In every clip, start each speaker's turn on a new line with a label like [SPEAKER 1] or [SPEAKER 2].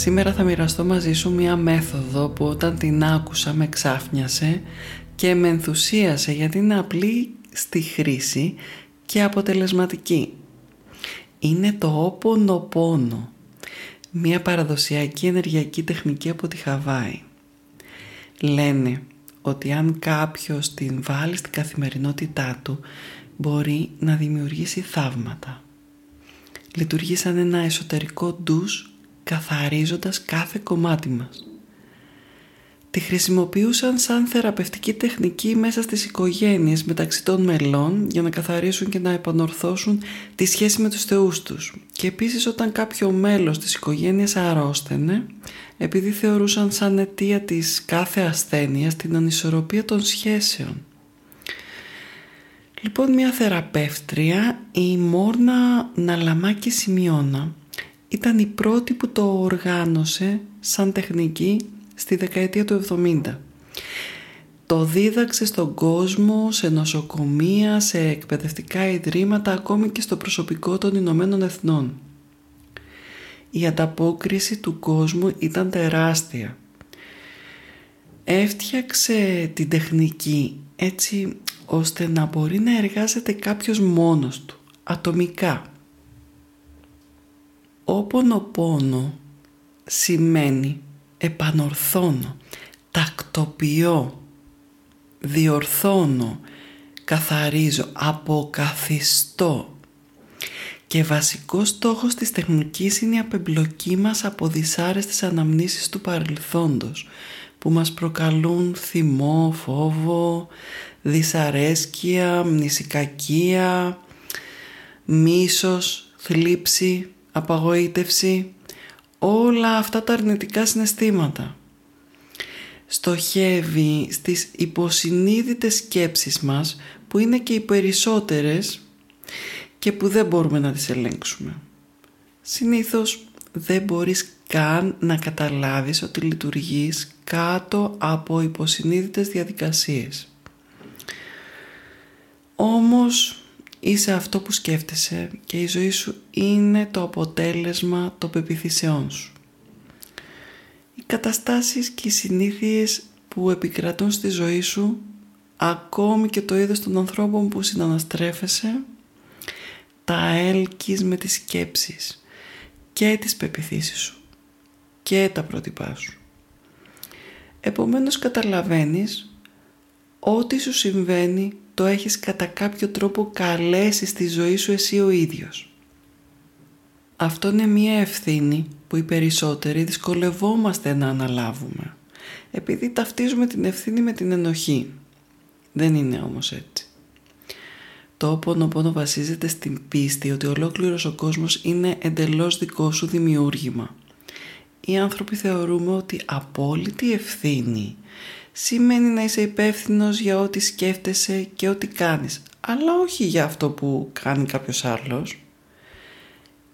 [SPEAKER 1] Σήμερα θα μοιραστώ μαζί σου μία μέθοδο που όταν την άκουσα με ξάφνιασε και με ενθουσίασε γιατί είναι απλή στη χρήση και αποτελεσματική. Είναι το όπονο μία παραδοσιακή ενεργειακή τεχνική από τη Χαβάη. Λένε ότι αν κάποιος την βάλει στην καθημερινότητά του μπορεί να δημιουργήσει θαύματα. Λειτουργεί σαν ένα εσωτερικό ντους καθαρίζοντας κάθε κομμάτι μας. Τη χρησιμοποιούσαν σαν θεραπευτική τεχνική μέσα στις οικογένειες μεταξύ των μελών για να καθαρίσουν και να επανορθώσουν τη σχέση με τους θεούς τους. Και επίσης όταν κάποιο μέλος της οικογένειας αρρώστενε, επειδή θεωρούσαν σαν αιτία της κάθε ασθένειας την ανισορροπία των σχέσεων. Λοιπόν, μια θεραπεύτρια, η Μόρνα Ναλαμάκη Σημειώνα, ήταν η πρώτη που το οργάνωσε σαν τεχνική στη δεκαετία του 70. Το δίδαξε στον κόσμο, σε νοσοκομεία, σε εκπαιδευτικά ιδρύματα, ακόμη και στο προσωπικό των Ηνωμένων Εθνών. Η ανταπόκριση του κόσμου ήταν τεράστια. Έφτιαξε την τεχνική έτσι ώστε να μπορεί να εργάζεται κάποιος μόνος του, ατομικά. Όπονο σημαίνει επανορθώνω, τακτοποιώ, διορθώνω, καθαρίζω, αποκαθιστώ. Και βασικός στόχος της τεχνικής είναι η απεμπλοκή μας από δυσάρεστες αναμνήσεις του παρελθόντος που μας προκαλούν θυμό, φόβο, δυσαρέσκεια, μνησικακία, μίσος, θλίψη, απαγοήτευση, όλα αυτά τα αρνητικά συναισθήματα. Στοχεύει στις υποσυνείδητες σκέψεις μας που είναι και οι περισσότερες και που δεν μπορούμε να τις ελέγξουμε. Συνήθως δεν μπορείς καν να καταλάβεις ότι λειτουργείς κάτω από υποσυνείδητες διαδικασίες. Όμως είσαι αυτό που σκέφτεσαι και η ζωή σου είναι το αποτέλεσμα των πεπιθήσεών σου. Οι καταστάσεις και οι συνήθειες που επικρατούν στη ζωή σου ακόμη και το είδος των ανθρώπων που συναναστρέφεσαι τα έλκεις με τις σκέψεις και τις πεπιθήσεις σου και τα πρότυπά σου. Επομένως καταλαβαίνεις ό,τι σου συμβαίνει το έχεις κατά κάποιο τρόπο καλέσει στη ζωή σου εσύ ο ίδιος. Αυτό είναι μία ευθύνη που οι περισσότεροι δυσκολευόμαστε να αναλάβουμε επειδή ταυτίζουμε την ευθύνη με την ενοχή. Δεν είναι όμως έτσι. Το πόνο βασίζεται στην πίστη ότι ολόκληρος ο κόσμος είναι εντελώς δικό σου δημιούργημα. Οι άνθρωποι θεωρούμε ότι απόλυτη ευθύνη σημαίνει να είσαι υπεύθυνος για ό,τι σκέφτεσαι και ό,τι κάνεις, αλλά όχι για αυτό που κάνει κάποιος άλλος.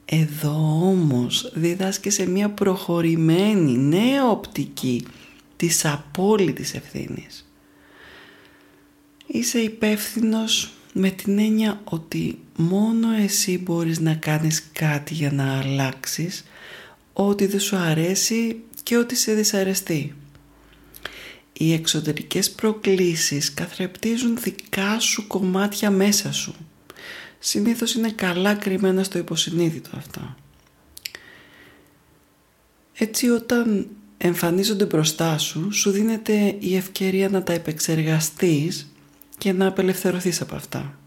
[SPEAKER 1] Εδώ όμως διδάσκεσαι μια προχωρημένη νέα οπτική της απόλυτης ευθύνης. Είσαι υπεύθυνος με την έννοια ότι μόνο εσύ μπορείς να κάνεις κάτι για να αλλάξεις ό,τι δεν σου αρέσει και ό,τι σε δυσαρεστεί οι εξωτερικές προκλήσεις καθρεπτίζουν δικά σου κομμάτια μέσα σου. Συνήθως είναι καλά κρυμμένα στο υποσυνείδητο αυτά. Έτσι όταν εμφανίζονται μπροστά σου, σου δίνεται η ευκαιρία να τα επεξεργαστείς και να απελευθερωθείς από αυτά.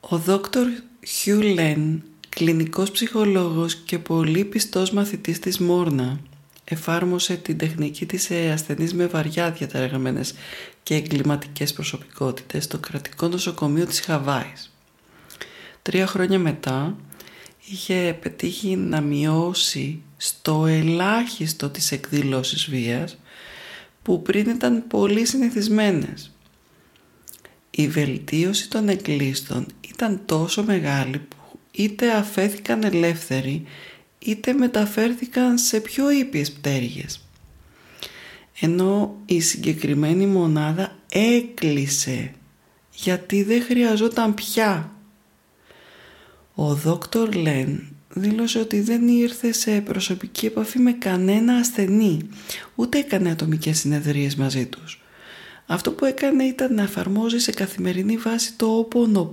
[SPEAKER 1] Ο δόκτωρ Χιου Λεν, κλινικός ψυχολόγος και πολύ πιστός μαθητής της Μόρνα, εφάρμοσε την τεχνική της σε ασθενείς με βαριά διαταραγμένες και εγκληματικές προσωπικότητες στο κρατικό νοσοκομείο της Χαβάης. Τρία χρόνια μετά, είχε πετύχει να μειώσει στο ελάχιστο τις εκδηλώσεις βίας που πριν ήταν πολύ συνηθισμένες. Η βελτίωση των εκκλήστων ήταν τόσο μεγάλη που είτε αφέθηκαν ελεύθεροι είτε μεταφέρθηκαν σε πιο ήπιες πτέρυγες. Ενώ η συγκεκριμένη μονάδα έκλεισε γιατί δεν χρειαζόταν πια. Ο δόκτωρ Λεν δήλωσε ότι δεν ήρθε σε προσωπική επαφή με κανένα ασθενή, ούτε έκανε ατομικές συνεδρίες μαζί τους. Αυτό που έκανε ήταν να εφαρμόζει σε καθημερινή βάση το όπονο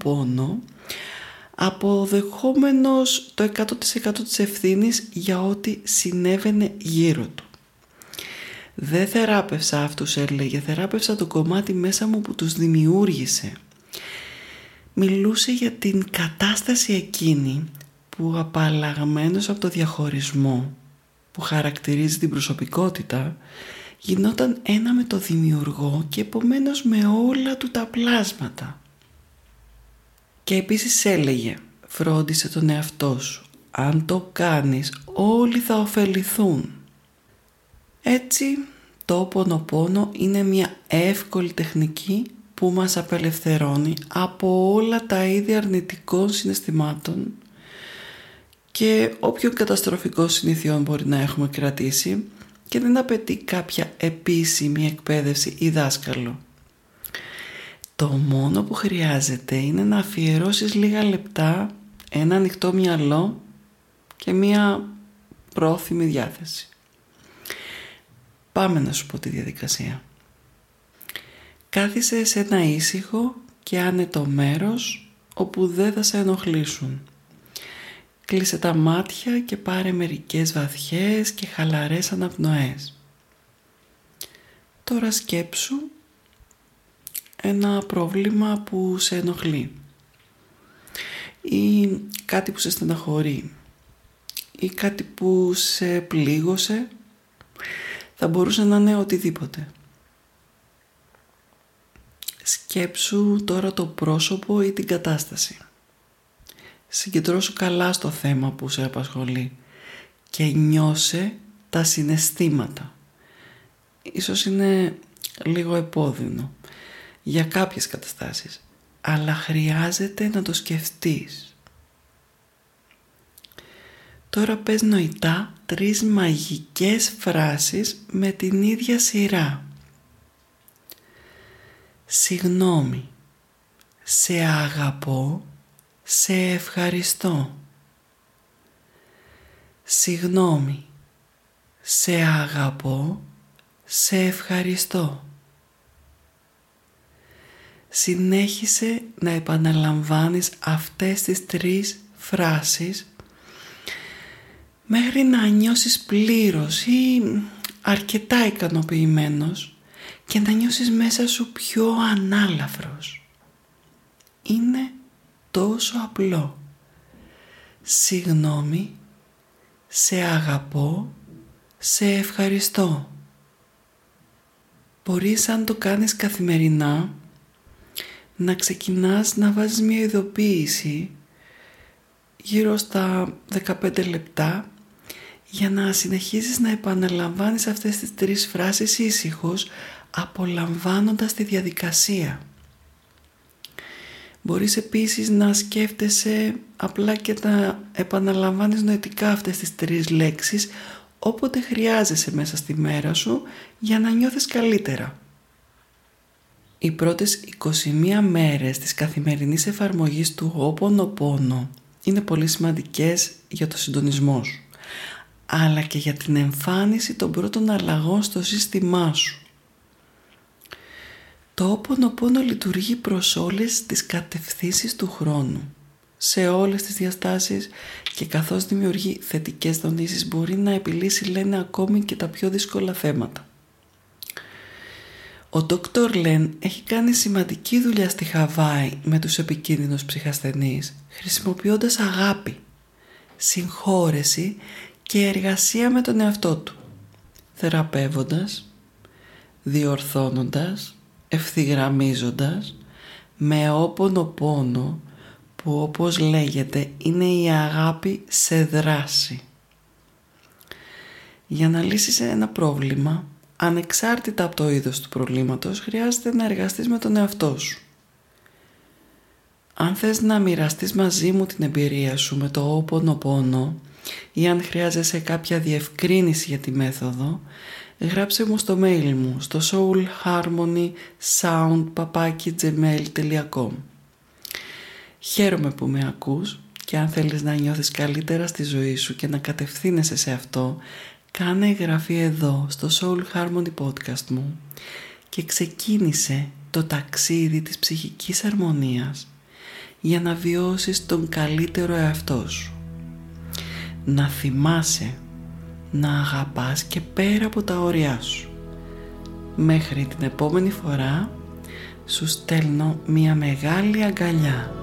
[SPEAKER 1] αποδεχόμενος το 100% της ευθύνης για ό,τι συνέβαινε γύρω του. Δεν θεράπευσα αυτούς έλεγε, θεράπευσα το κομμάτι μέσα μου που τους δημιούργησε. Μιλούσε για την κατάσταση εκείνη που απαλλαγμένος από το διαχωρισμό που χαρακτηρίζει την προσωπικότητα γινόταν ένα με το δημιουργό και επομένως με όλα του τα πλάσματα. Και επίσης έλεγε φρόντισε τον εαυτό σου αν το κάνεις όλοι θα ωφεληθούν. Έτσι το πόνο είναι μια εύκολη τεχνική που μας απελευθερώνει από όλα τα είδη αρνητικών συναισθημάτων και όποιων καταστροφικών συνηθιών μπορεί να έχουμε κρατήσει και δεν απαιτεί κάποια επίσημη εκπαίδευση ή δάσκαλο. Το μόνο που χρειάζεται είναι να αφιερώσεις λίγα λεπτά, ένα ανοιχτό μυαλό και μία πρόθυμη διάθεση. Πάμε να σου πω τη διαδικασία. Κάθισε σε ένα ήσυχο και άνετο μέρος όπου δεν θα σε ενοχλήσουν. Κλείσε τα μάτια και πάρε μερικές βαθιές και χαλαρές αναπνοές. Τώρα σκέψου ένα πρόβλημα που σε ενοχλεί ή κάτι που σε στεναχωρεί ή κάτι που σε πλήγωσε θα μπορούσε να είναι οτιδήποτε. Σκέψου τώρα το πρόσωπο ή την κατάσταση. Συγκεντρώσου καλά στο θέμα που σε απασχολεί και νιώσε τα συναισθήματα. Ίσως είναι λίγο επώδυνο για κάποιες καταστάσεις, αλλά χρειάζεται να το σκεφτείς. Τώρα πες νοητά τρεις μαγικές φράσεις με την ίδια σειρά. Συγνώμη, σε αγαπώ, σε ευχαριστώ. Συγνώμη, σε αγαπώ, σε ευχαριστώ. Συνέχισε να επαναλαμβάνεις αυτές τις τρεις φράσεις μέχρι να νιώσεις πλήρως ή αρκετά ικανοποιημένος και να νιώσεις μέσα σου πιο ανάλαφρος. Είναι τόσο απλό. Συγνώμη, σε αγαπώ, σε ευχαριστώ. Μπορείς αν το κάνεις καθημερινά να ξεκινάς να βάζεις μια ειδοποίηση γύρω στα 15 λεπτά για να συνεχίσεις να επαναλαμβάνεις αυτές τις τρεις φράσεις ήσυχος απολαμβάνοντας τη διαδικασία. Μπορείς επίσης να σκέφτεσαι απλά και να επαναλαμβάνεις νοητικά αυτές τις τρεις λέξεις όποτε χρειάζεσαι μέσα στη μέρα σου για να νιώθεις καλύτερα. Οι πρώτες 21 μέρες της καθημερινής εφαρμογής του Όπονο είναι πολύ σημαντικές για το συντονισμό σου αλλά και για την εμφάνιση των πρώτων αλλαγών στο σύστημά σου. Το Όπονοπόνο λειτουργεί προς όλες τις κατευθύνσεις του χρόνου, σε όλες τις διαστάσεις και καθώς δημιουργεί θετικές δονήσεις μπορεί να επιλύσει λένε ακόμη και τα πιο δύσκολα θέματα. Ο Dr. Λεν έχει κάνει σημαντική δουλειά στη Χαβάη με τους επικίνδυνους ψυχασθενείς χρησιμοποιώντας αγάπη, συγχώρεση και εργασία με τον εαυτό του, θεραπεύοντας, διορθώνοντας, ευθυγραμμίζοντας με όπονο πόνο που όπως λέγεται είναι η αγάπη σε δράση. Για να λύσεις ένα πρόβλημα, ανεξάρτητα από το είδος του προβλήματος, χρειάζεται να εργαστείς με τον εαυτό σου. Αν θες να μοιραστείς μαζί μου την εμπειρία σου με το όπονο ή αν χρειάζεσαι κάποια διευκρίνηση για τη μέθοδο, γράψε μου στο mail μου στο soulharmonysound.gmail.com Χαίρομαι που με ακούς και αν θέλεις να νιώθεις καλύτερα στη ζωή σου και να κατευθύνεσαι σε αυτό, κάνε εγγραφή εδώ στο Soul Harmony Podcast μου και ξεκίνησε το ταξίδι της ψυχικής αρμονίας για να βιώσεις τον καλύτερο εαυτό σου. Να θυμάσαι να αγαπάς και πέρα από τα όρια σου. Μέχρι την επόμενη φορά σου στέλνω μια μεγάλη αγκαλιά.